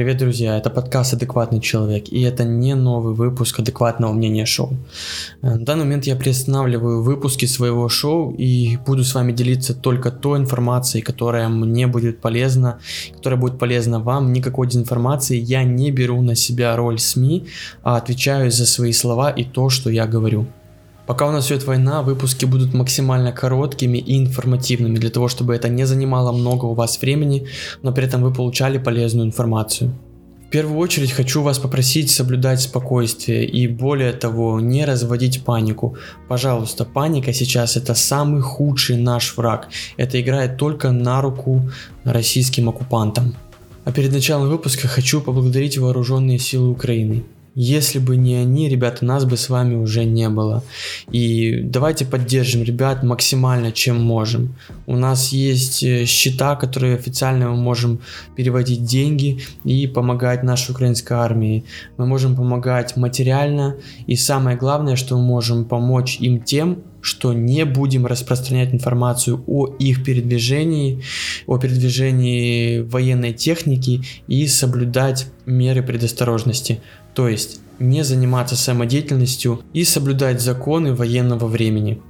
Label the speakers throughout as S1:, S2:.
S1: Привет, друзья, это подкаст «Адекватный человек», и это не новый выпуск «Адекватного мнения шоу». Э, в данный момент я приостанавливаю выпуски своего шоу и буду с вами делиться только той информацией, которая мне будет полезна, которая будет полезна вам. Никакой дезинформации я не беру на себя роль СМИ, а отвечаю за свои слова и то, что я говорю. Пока у нас идет война, выпуски будут максимально короткими и информативными, для того, чтобы это не занимало много у вас времени, но при этом вы получали полезную информацию. В первую очередь хочу вас попросить соблюдать спокойствие и более того, не разводить панику. Пожалуйста, паника сейчас это самый худший наш враг. Это играет только на руку российским оккупантам. А перед началом выпуска хочу поблагодарить вооруженные силы Украины. Если бы не они, ребята, нас бы с вами уже не было. И давайте поддержим ребят максимально, чем можем. У нас есть э, счета, которые официально мы можем переводить деньги и помогать нашей украинской армии. Мы можем помогать материально. И самое главное, что мы можем помочь им тем, что не будем распространять информацию о их передвижении, о передвижении военной техники и соблюдать меры предосторожности. То есть не заниматься самодеятельностью и соблюдать законы военного времени.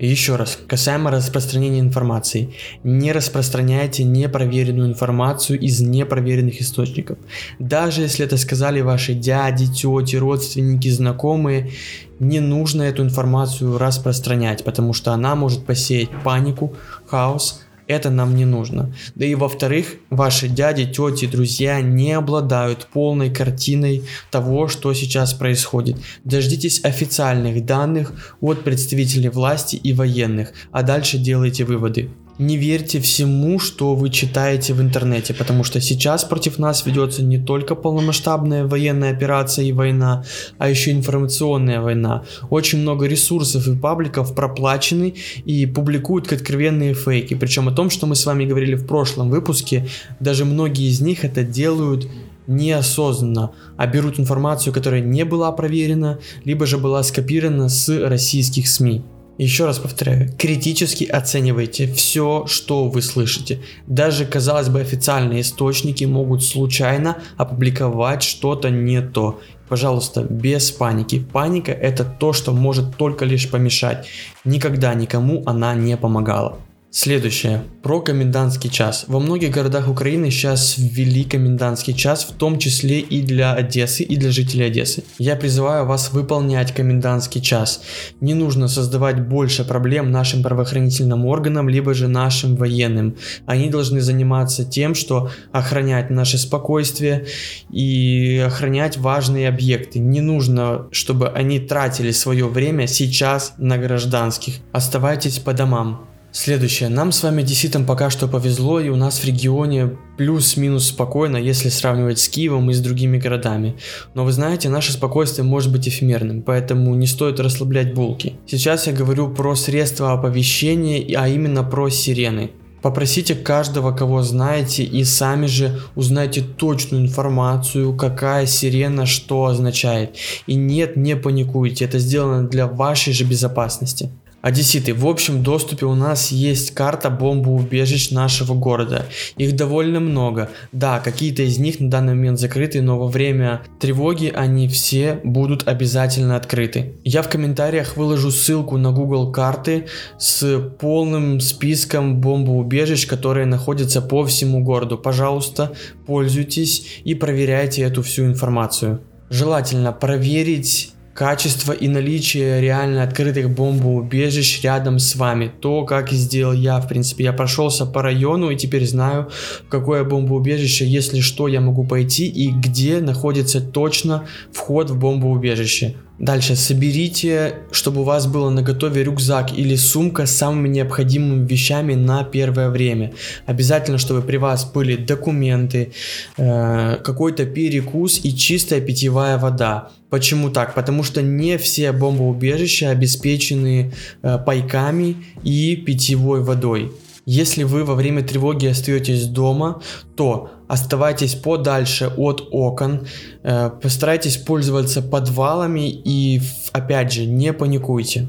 S1: Еще раз, касаемо распространения информации. Не распространяйте непроверенную информацию из непроверенных источников. Даже если это сказали ваши дяди, тети, родственники, знакомые, не нужно эту информацию распространять, потому что она может посеять панику, хаос, это нам не нужно. Да и во-вторых, ваши дяди, тети, друзья не обладают полной картиной того, что сейчас происходит. Дождитесь официальных данных от представителей власти и военных, а дальше делайте выводы не верьте всему, что вы читаете в интернете, потому что сейчас против нас ведется не только полномасштабная военная операция и война, а еще информационная война. Очень много ресурсов и пабликов проплачены и публикуют откровенные фейки. Причем о том, что мы с вами говорили в прошлом выпуске, даже многие из них это делают неосознанно, а берут информацию, которая не была проверена, либо же была скопирована с российских СМИ. Еще раз повторяю, критически оценивайте все, что вы слышите. Даже, казалось бы, официальные источники могут случайно опубликовать что-то не то. Пожалуйста, без паники. Паника это то, что может только лишь помешать. Никогда никому она не помогала. Следующее. Про комендантский час. Во многих городах Украины сейчас ввели комендантский час, в том числе и для Одессы, и для жителей Одессы. Я призываю вас выполнять комендантский час. Не нужно создавать больше проблем нашим правоохранительным органам, либо же нашим военным. Они должны заниматься тем, что охранять наше спокойствие и охранять важные объекты. Не нужно, чтобы они тратили свое время сейчас на гражданских. Оставайтесь по домам. Следующее. Нам с вами деситам пока что повезло, и у нас в регионе плюс-минус спокойно, если сравнивать с Киевом и с другими городами. Но вы знаете, наше спокойствие может быть эфемерным, поэтому не стоит расслаблять булки. Сейчас я говорю про средства оповещения, а именно про сирены. Попросите каждого, кого знаете, и сами же узнайте точную информацию, какая сирена что означает. И нет, не паникуйте, это сделано для вашей же безопасности. Одесситы, в общем доступе у нас есть карта бомбоубежищ нашего города. Их довольно много. Да, какие-то из них на данный момент закрыты, но во время тревоги они все будут обязательно открыты. Я в комментариях выложу ссылку на Google карты с полным списком бомбоубежищ, которые находятся по всему городу. Пожалуйста, пользуйтесь и проверяйте эту всю информацию. Желательно проверить качество и наличие реально открытых бомбоубежищ рядом с вами. То, как сделал я, в принципе, я прошелся по району и теперь знаю, в какое бомбоубежище, если что, я могу пойти и где находится точно вход в бомбоубежище. Дальше соберите, чтобы у вас было на готове рюкзак или сумка с самыми необходимыми вещами на первое время. Обязательно, чтобы при вас были документы, э, какой-то перекус и чистая питьевая вода. Почему так? Потому что не все бомбоубежища обеспечены э, пайками и питьевой водой. Если вы во время тревоги остаетесь дома, то оставайтесь подальше от окон, э, постарайтесь пользоваться подвалами и, опять же, не паникуйте.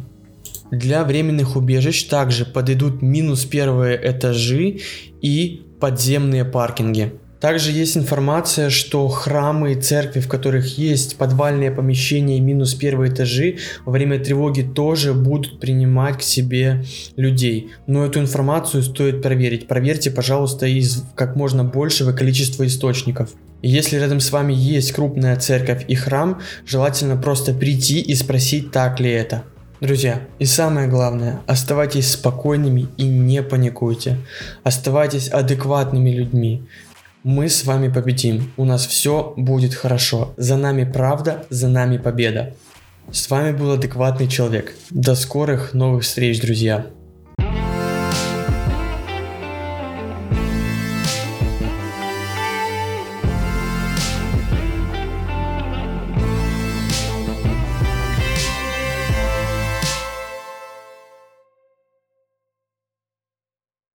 S1: Для временных убежищ также подойдут минус первые этажи и подземные паркинги. Также есть информация, что храмы и церкви, в которых есть подвальные помещения и минус первые этажи, во время тревоги тоже будут принимать к себе людей. Но эту информацию стоит проверить. Проверьте, пожалуйста, из как можно большего количества источников. Если рядом с вами есть крупная церковь и храм, желательно просто прийти и спросить, так ли это. Друзья, и самое главное, оставайтесь спокойными и не паникуйте. Оставайтесь адекватными людьми. Мы с вами победим. У нас все будет хорошо. За нами правда, за нами победа. С вами был адекватный человек. До скорых новых встреч, друзья.